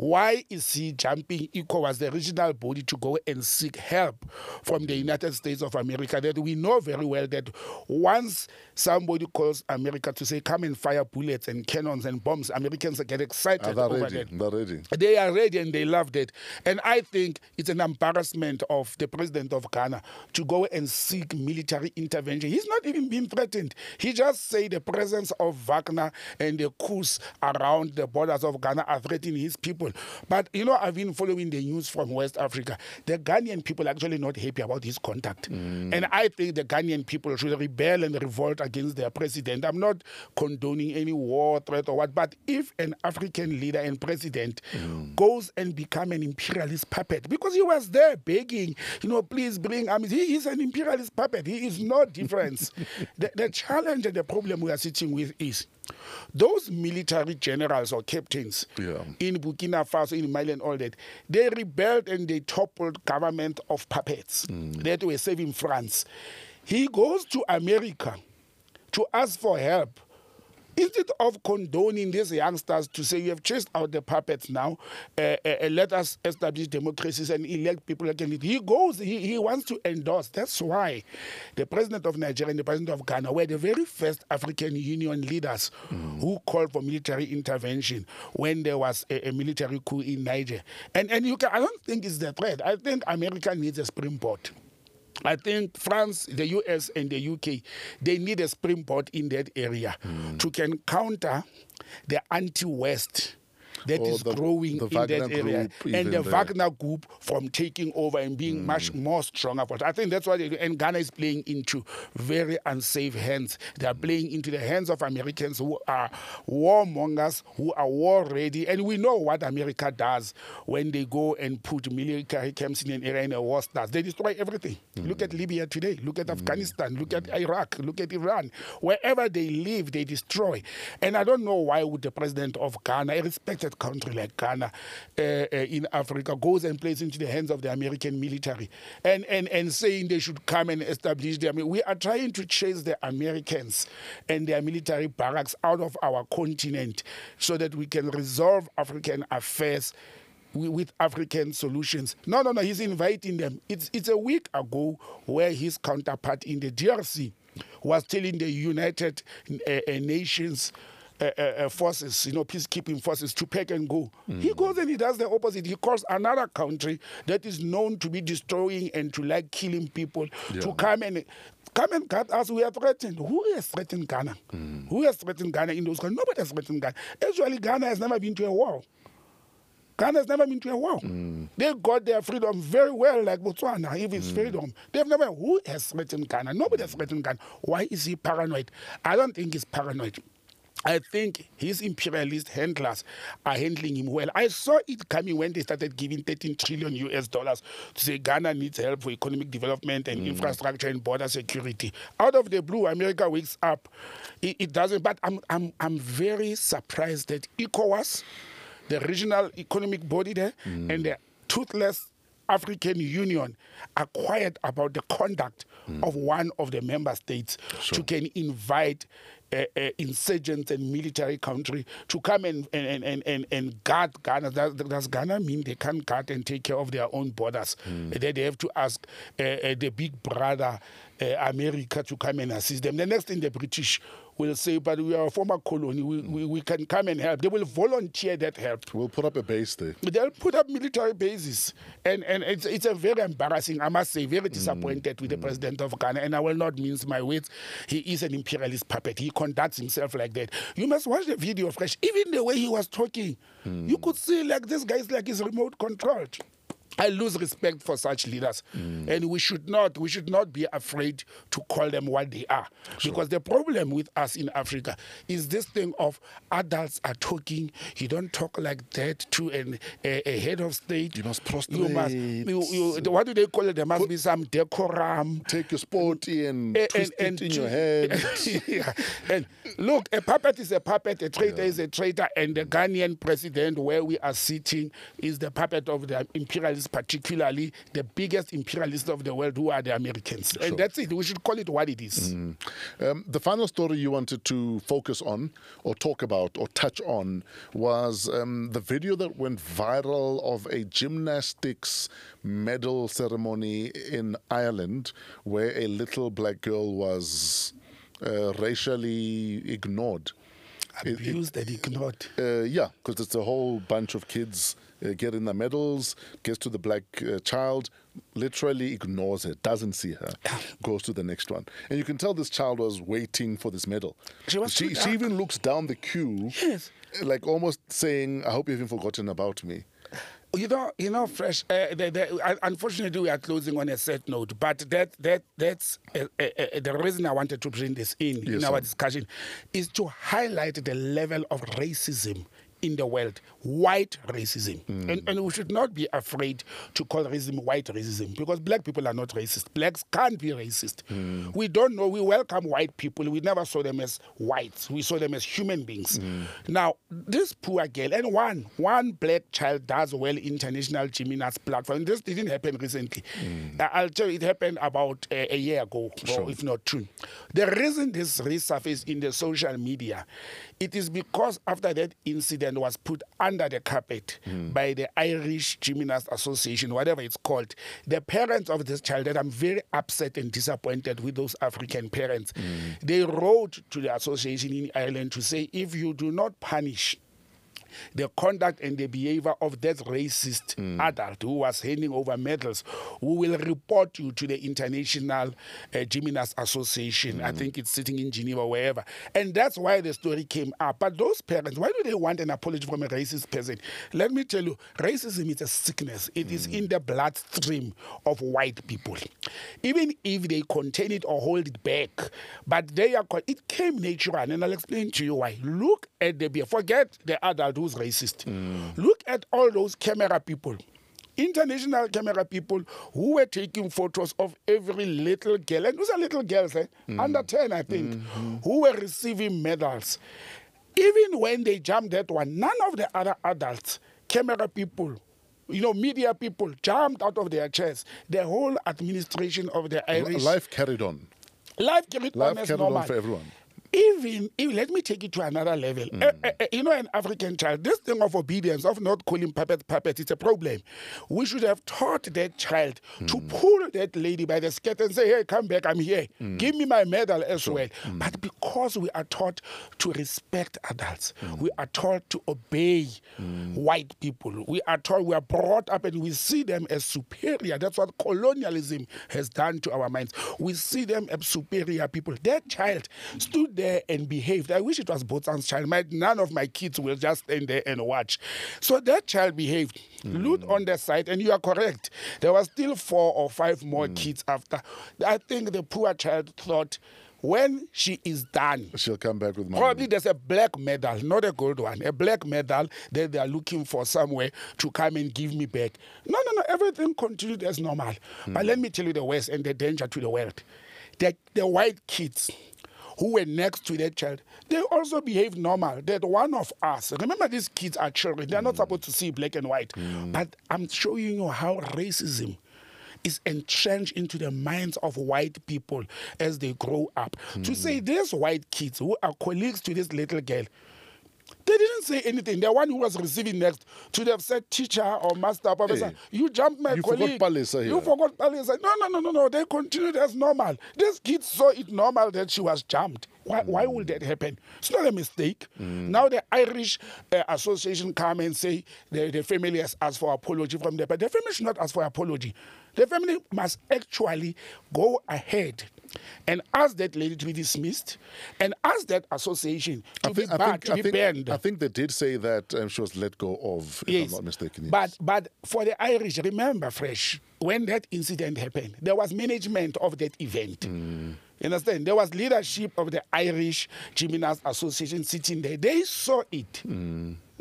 Why is he jumping ECOWAS, the regional body, to go and seek help from the United States of America? That we know very well that once somebody calls America to say, come and fire bullets and cannons and bombs, Americans get excited they over ready? that. They're ready. They are ready and they love it. And I think it's an embarrassment of the president of Ghana to go and seek military intervention. He's not even being threatened. He just say the presence of Wagner and the coups around the borders of Ghana are threatening his people. But you know, I've been following the news from West Africa. The Ghanaian people are actually not happy about his contact. Mm. And I think the Ghanaian people should rebel and revolt against their president. I'm not condoning any war threat or what, but if an African leader and president mm. goes and become an imperialist puppet, because he was there begging, you know, please bring armies. He is an imperialist puppet. He is no difference. the, the challenge and the problem we are sitting with is those military generals or captains Yeah. in Burkina Faso, in Mali, and all that, they rebelled and they toppled government of puppets mm. that were saving France. He goes to America to ask for help. Instead of condoning these youngsters to say, you have chased out the puppets now, uh, uh, uh, let us establish democracies and elect people lead. He goes, he, he wants to endorse. That's why the president of Nigeria and the president of Ghana were the very first African Union leaders who called for military intervention when there was a, a military coup in Niger. And, and you can, I don't think it's the threat. I think America needs a springboard. I think France, the US, and the UK, they need a springboard in that area hmm. to can counter the anti-West that is the- growing the in that area, and the there. Wagner group from taking over and being hmm. much more stronger. But I think that's why, they. And Ghana is playing into very unsafe hands. They are hmm. playing into the hands of Americans who are warmongers, who are war ready, and we know what America does when they go and put military camps in an area and a war starts. They destroy everything. Hmm. Look at Libya today. Look at Afghanistan. Look at Iraq. Look at Iran. Wherever they live, they destroy. And I don't know why would the president of Ghana, a country like Ghana uh, in Africa, goes and plays into the hands of the American military and, and, and saying they should come and establish their. We are trying to chase the Americans and their military barracks out of our continent so that we can resolve African affairs with African solutions. No, no, no. He's inviting them. It's it's a week ago where his counterpart in the DRC was telling the United uh, Nations. Uh, forces, you know, peacekeeping forces to pack and go. He mm. goes and he does the opposite. He calls another country that is known to be destroying and to like killing people to come and come and cut us. We are threatened. Who has threatened Ghana? Mm. Who has threatened Ghana in those countries? Nobody has threatened Ghana. Actually, Ghana has never been to a war. Ghana has never been to a war. Mm. They got their freedom very well, like Botswana, if it's freedom. They've never, who has threatened Ghana? Nobody has threatened Ghana. Why is he paranoid? I don't think he's paranoid. I think his imperialist handlers are handling him well. I saw it coming when they started giving 13 trillion US dollars to say Ghana needs help for economic development and hmm. infrastructure and border security. Out of the blue, America wakes up. It, it doesn't, but I'm, I'm, I'm very surprised that ECOWAS, the regional economic body there, and hmm. the toothless African Union are quiet about the conduct of one of the member states to can invite uh, uh, insurgents and military country to come and and, and, and, and guard Ghana. Does, does Ghana mean they can't guard and take care of their own borders? That they have to ask uh, uh, the big brother uh, America to come and assist them. The next thing the British will say, but we are a former colony, we, we, we can come and help. They will volunteer that help. We'll put up a base there. they'll put up military bases. And and it's it's a very embarrassing i must say very disappointed mm. with the mm. president of ghana. And i will not mince my words. He is an imperialist puppet. He conducts himself like that. You must watch the video fresh. Even the way he was talking mm. you could see like this guy is like he's remote controlled I lose respect for such leaders, mm. and we should not we should not be afraid to call them what they are. Because the problem with us in Africa is this thing of adults are talking. You don't talk like that to an, a, a head of state. You must You must. You, you, what do they call it? There must be some decorum. Take your sporty mm. and, And- twist and- it in your head. yeah. And look, a puppet is a puppet, a traitor is a traitor, and the Ghanaian president, where we are sitting, is the puppet of the imperialists, particularly the biggest imperialists of the world, who are the Americans. And that's it. We should call it what it is. Um, the final story you wanted to focus on, or talk about, or touch on was um, the video that went viral of a gymnastics medal ceremony in Ireland where a little black girl was uh, racially ignored. It- it- Abused and ignored. uh, yeah, because it's a whole bunch of kids uh, getting the medals, gets to the black uh, child, literally ignores her, doesn't see her, goes to the next one. And you can tell this child was waiting for this medal. She was she, she even looks down the queue, Yes. like almost saying, I hope you haven't forgotten about me. You know, you know, fresh. Uh, the, the, uh, unfortunately, we are closing on a sad note, but that that that's uh, uh, uh, the reason I wanted to bring this in in Yes, our sir. discussion is to highlight the level of racism in the world, white racism, Mm. and, and we should not be afraid to call racism white racism because black people are not racist. Blacks can't be racist. Mm. We don't know. We welcome white people. We never saw them as whites. We saw them as human beings. Mm. Now, this poor girl and one one black child does well international gymnast platform. This didn't happen recently. Mm. I- I'll tell you, it happened about a, a year ago, or if not two. The reason this resurfaced in the social media, it is because after that incident was put under the carpet hmm. by the Irish Gymnast Association, whatever it's called, the parents of this child, that I'm very upset and disappointed with those African parents, hmm. they wrote to the association in Ireland to say if you do not punish the conduct and the behavior of that racist hmm. adult who was handing over medals, who will report you to the International uh, Gymnast Association. I hmm. think it's sitting in Geneva, wherever. And that's why the story came up. But those parents, why do they want an apology from a racist person? Let me tell you, racism is a sickness. It is hmm. in the bloodstream of white people. Even if they contain it or hold it back, but they are, it came natural. And I'll explain to you why. Look at the behavior. Forget the adult who's racist. Look at all those camera people. International camera people who were taking photos of every little girl, and those are little girls, eh? under 10, I think, who were receiving medals. Even when they jumped that one, none of the other adults, camera people, you know, media people jumped out of their chairs. The whole administration of the Irish Life carried on. life carried Life on as carried normal. on for everyone. Even, even let me take it to another level. Uh, uh, uh, you know, an African child, this thing of obedience, of not calling puppet puppet, it's a problem. We should have taught that child to pull that lady by the skirt and say, "Hey, come back, I'm here. Give me my medal as well." But because we are taught to respect adults, we are taught to obey white people. We are taught, we are brought up, and we see them as superior. That's what colonialism has done to our minds. We see them as superior people. That child stood there and behaved. I wish it was Botsang's child. My, none of my kids will just stand there and watch. So that child behaved. Mm. Loot on the side, and you are correct. There were still four or five more mm. kids after. I think the poor child thought, when she is done, She'll come back with money. Probably there's a black medal, not a gold one, a black medal that they are looking for somewhere to come and give me back. No, no, no, everything continued as normal. But mm. let me tell you the worst and the danger to the world. The, the white kids who were next to that child, they also behaved normal. That one of us, remember these kids are children, they're not mm. supposed to see black and white. Mm. But I'm showing you how racism is entrenched into the minds of white people as they grow up. To mm. say these white kids who are colleagues to this little girl, they didn't say anything. The one who was receiving next should have said teacher or master, professor. Hey, you jumped my you forgot colleague. Palesa You here." forgot Palesa. No, no, no, no, no. They continued as normal. This kid saw it normal that she was jumped. Why, why would that happen? It's not a mistake. Now the Irish uh, Association come and say the, the family has asked for apology from them, but the family should not ask for apology. The family must actually go ahead and ask that lady to be dismissed and ask that association to be banned, to I be think, banned. I think they did say that um, she was let go of, if I'm not mistaken. yes. But but for the Irish, remember, fresh when that incident happened, there was management of that event. Mm. You understand? There was leadership of the Irish Gymnast Association sitting there. They saw it.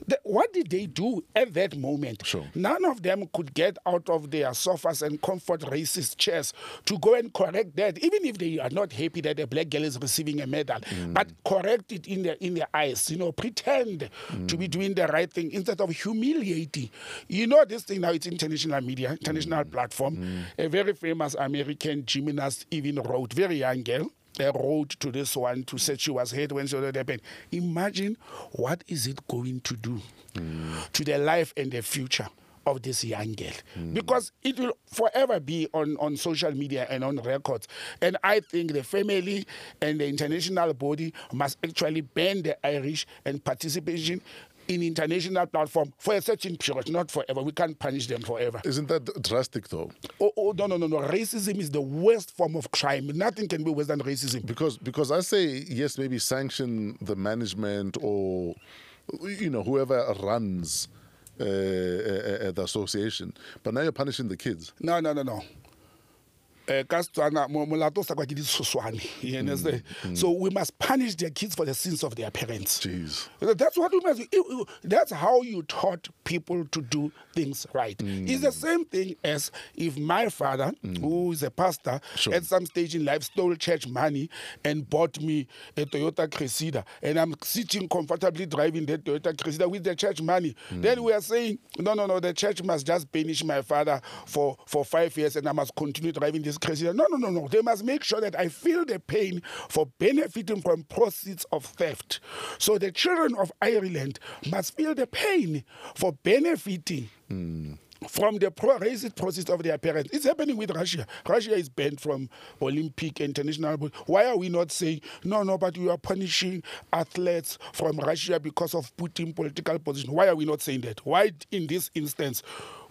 The- what did they do at that moment? Mm. Sure. None of them could get out of their sofas and comfort racist chairs to go and correct that, even if they are not happy that a black girl is receiving a medal. Mm. But correct it in their in their eyes, you know, pretend to be doing the right thing instead of humiliating. You know, this thing now it's international media, international Mm. platform. A very famous American gymnast even wrote, very young girl. They wrote to this one to say she was hurt when she was happened. Imagine what is it going to do to the life and the future of this young girl because it will forever be on, on social media and on records and i think the family and the international body must actually ban the irish and participation in international platform for a certain period not forever. We can't punish them forever. Isn't that drastic, though? oh, oh no no no no. Racism is the worst form of crime. Nothing can be worse than racism. Because because I say yes, maybe sanction the management or you know whoever runs uh, uh, uh, the association, but now you're punishing the kids. no no no no Eh, ka Setswana, mo- molato o sa kwa ke ditshoswane, you mm, understand? Mm. so we must punish their kids for the sins of their parents Jeez. That's what we must. That's how you taught people to do things right. Mm. It's the same thing as if my father, who is a pastor, Sure. at some stage in life stole church money and bought me a Toyota Cressida, and I'm sitting comfortably driving that Toyota Cressida with the church money. Then we are saying, no, no, no, the church must just punish my father for for five years, and I must continue driving this Cressida. No, no, no, no. They must make sure that I feel the pain for benefiting from proceeds of theft. So the children of Ireland must feel the pain for benefiting. From the pro racist process of their parents. It's happening with Russia. Russia is banned from Olympic international. Why are we not saying, no, no, but we are punishing athletes from Russia because of Putin political position? Why are we not saying that? Why, in this instance,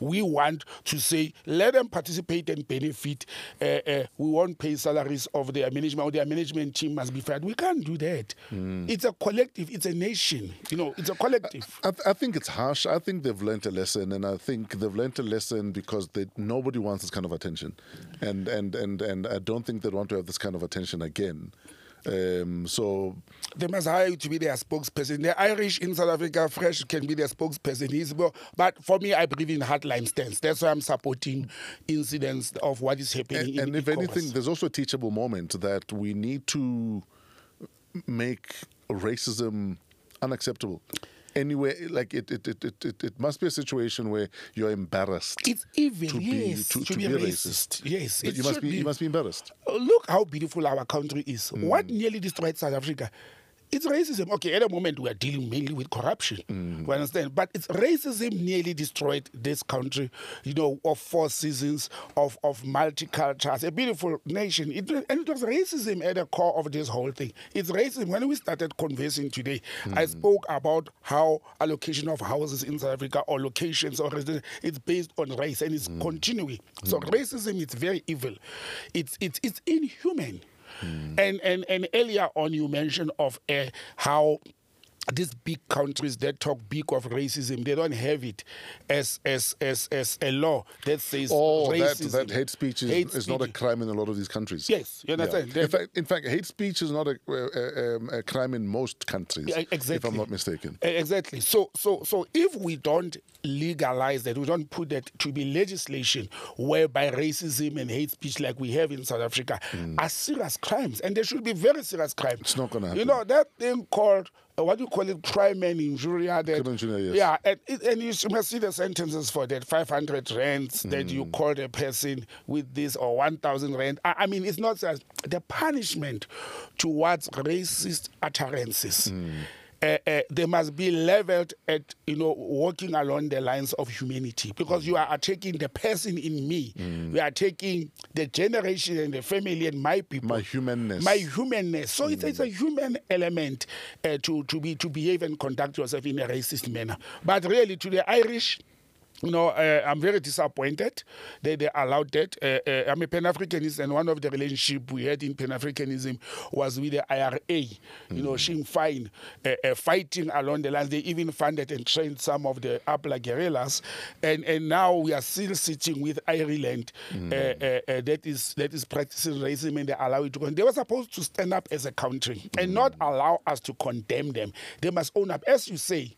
we want to say, let them participate and benefit. Uh, uh, we won't pay salaries of their management, or their management team must be fired. We can't do that. It's a collective, it's a nation. You know, it's a collective. I, th- I think it's harsh. I think they've learned a lesson, and I think they've learned a lesson because they, nobody wants this kind of attention, and and and and I don't think they want to have this kind of attention again. Um, so They must hire you to be their spokesperson. The Irish in South Africa, Fresh can be their spokesperson. He's, well, but for me, I believe in hardline stance. That's why I'm supporting incidents of what is happening. and, and if anything, there's also a teachable moment that we need to make racism unacceptable. Anywhere. Like it, it, it, it, it, it must be a situation where you're embarrassed. It's evil, to be- yes, to- to, to be, be racist. Yes, But it you must should be, you must be embarrassed. Look how beautiful our country is. Mm. What nearly destroyed South Africa? It's racism. Okay, at the moment we are dealing mainly with corruption. Mm. We understand, but it's racism nearly destroyed this country. You know, of four seasons of of multicultures, a beautiful nation. It, and it was racism at the core of this whole thing. It's racism. When we started conversing today, I Mm. spoke about how allocation of houses in South Africa or locations or it's based on race and it's continuing. So racism is very evil. It's it's it's inhuman. And, and and earlier on you mentioned of uh, how these big countries that talk big of racism, they don't have it as as as, as a law that says Oh, that, racism. that hate speech is, Hate is not a crime in a lot of these countries. Yes, you understand. In fact, in fact, hate speech is not a, uh, um, a crime in most countries, Yeah, if. I'm not mistaken. Exactly. So, so, so if we don't legalize that, we don't put that to be legislation whereby racism and hate speech, like we have in South Africa, are serious crimes, and they should be very serious crimes. It's not gonna happen. You know that thing called. Uh, what do you call it? Crimen injuria. Uh, that, Crime and yes. Yeah, and, and you must see the sentences for that 500 rands that you mm. called a person with this or 1,000 rand. I, I mean, it's not just the punishment towards racist utterances. Mm. Uh, uh, they must be leveled at you know walking along the lines of humanity because you are attacking the person in me. You are taking the generation and the family and my people. My humanness. my humanness. So it's, it's a human element uh, to to be to behave and conduct yourself in a racist manner. But really to the irish you know, uh, I'm very disappointed that they allowed that. Uh, uh, I'm a Pan Africanist, and one of the relationship we had in Pan Africanism was with the IRA. You know, Sinn Féin uh, uh, fighting along the lines. They even funded and trained some of the APLA guerrillas, and and now we are still sitting with Ireland uh, uh, that is that is practicing racism, and they allow it to go. They were supposed to stand up as a country and not allow us to condemn them. They must own up, as you say.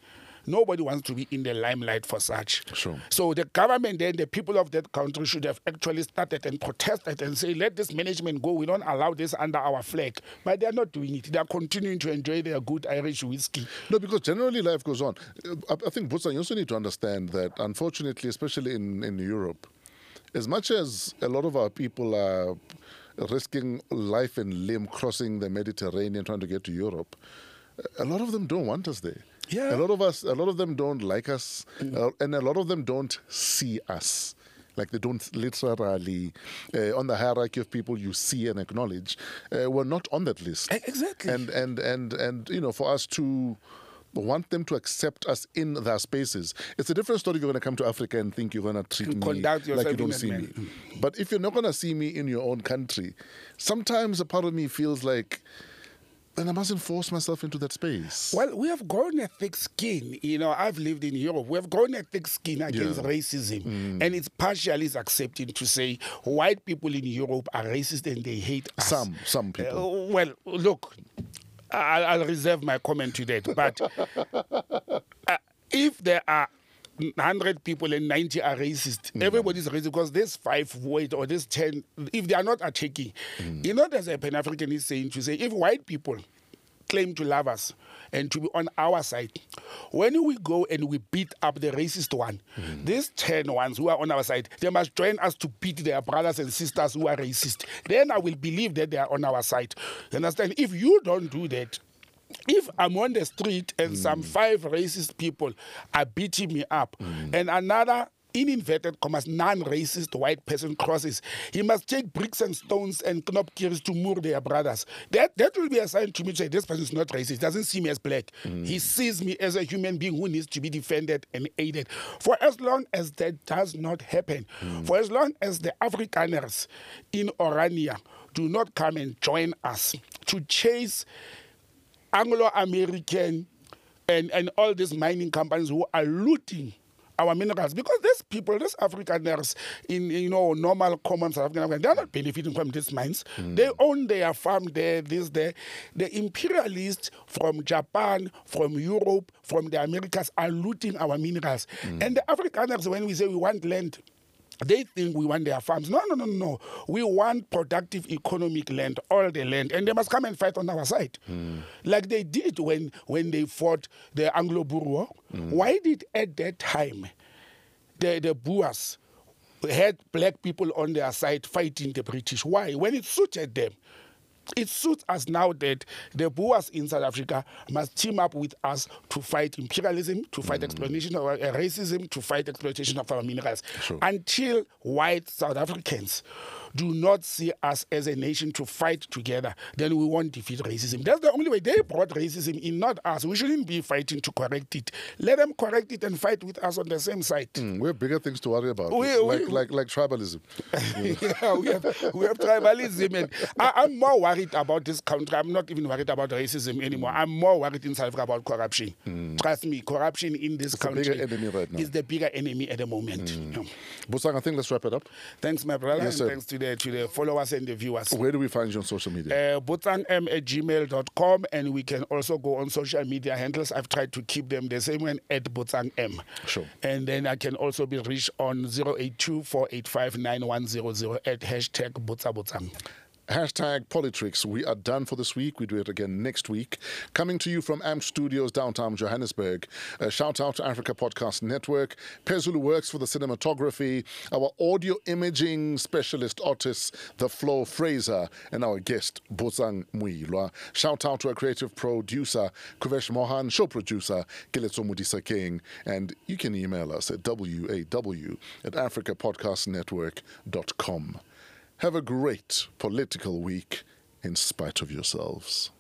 Nobody wants to be in the limelight for such. Sure. So the government then, the people of that country should have actually started and protested and say, let this management go. We don't allow this under our flag. But they are not doing it. They are continuing to enjoy their good Irish whiskey. No, because generally life goes on. Uh, I, I think, Butsa, you also need to understand that, unfortunately, especially in, in Europe, as much as a lot of our people are risking life and limb crossing the Mediterranean trying to get to Europe, a lot of them don't want us there. Yeah. A lot of us, a lot of them don't like us, uh, and a lot of them don't see us. Like they don't literally, uh, on the hierarchy of people you see and acknowledge, uh, we're not on that list. Exactly. And and and and you know, for us to want them to accept us in their spaces, it's a different story. If you're going to come to Africa and think you're going to treat me like you don't see me. But if you're not going to see me in your own country, sometimes a part of me feels like. Then I mustn't force myself into that space. Well, we have grown a thick skin. You know, I've lived in Europe. We have grown a thick skin against Yeah. racism. Mm. And it's partially accepting to say white people in Europe are racist and they hate us. Some, some people. Uh, well, look, I'll, I'll reserve my comment to that. But uh, if there are 100 people and 90 are racist, mm. everybody's racist because there's five weight or there's 10, if they are not attacking, mm. you know, there's a Pan Africanist saying to say, if white people claim to love us and to be on our side. When we go and we beat up the racist one, mm. these 10 ones who are on our side, they must join us to beat their brothers and sisters who are racist. Then I will believe that they are on our side. You understand? If you don't do that, if I'm on the street and some mm. five racist people are beating me up, mm. and another in inverted commas, non-racist white person crosses, he must take bricks and stones and knobkers to murder their brothers. That that will be a sign to me to say this person is not racist. Doesn't see me as black. Mm. He sees me as a human being who needs to be defended and aided. For as long as that does not happen, for as long as the Afrikaners in Orania do not come and join us to chase Anglo-American and, and all these mining companies who are looting our minerals because these people, these Afrikaners in you know normal common South African, they're not benefiting from these mines. Hmm. They own their farm there, this there. The imperialists from Japan, from Europe, from the Americas are looting our minerals. Hmm. And the Afrikaners, when we say we want land, They think we want their farms. No, no, no, no. We want productive economic land, all the land, and they must come and fight on our side, hmm. like they did when when they fought the Anglo-Boer War. Hmm. Why did at that time the the Boers had black people on their side fighting the British? Why? When it suited them. It suits us now that the Boers in South Africa must team up with us to fight imperialism, to fight exploitation of uh, racism, to fight exploitation of our minerals. Sure. Until white South Africans do not see us as a nation to fight together, then we won't defeat racism. That's the only way. They brought racism in, not us. We shouldn't be fighting to correct it. Let them correct it and fight with us on the same side. Mm, we have bigger things to worry about, We- like, we- like like tribalism. yeah, we have we have tribalism, and I, I'm more worried about this country. I'm not even worried about racism anymore. I'm more worried in South Africa about corruption. Trust me, corruption in this the country right now. Is the bigger enemy at the moment. Yeah. Botsang, I think let's wrap it up. Thanks, my brother, Yes, and sir. thanks to the to the followers and the viewers. Where do we find you on social media? Uh, botangm at gmail.com and we can also go on social media handles. I've tried to keep them the same one at botangm. Sure. And then I can also be reached on 082 485 9100 at hashtag botsabotang. Hashtag PoliTricks. We are done for this week. We do it again next week. Coming to you from AMP Studios, downtown Johannesburg. A shout out to Africa Podcast Network. Pezulu works for the cinematography. Our audio imaging specialist artist, The Flo Fraser, and our guest, Botsang Moiloa. Shout out to our creative producer, Kuvesh Mohan, show producer, Kiletso Mudisa King. And you can email us at waw at africapodcastnetwork.com. Have a great political week in spite of yourselves.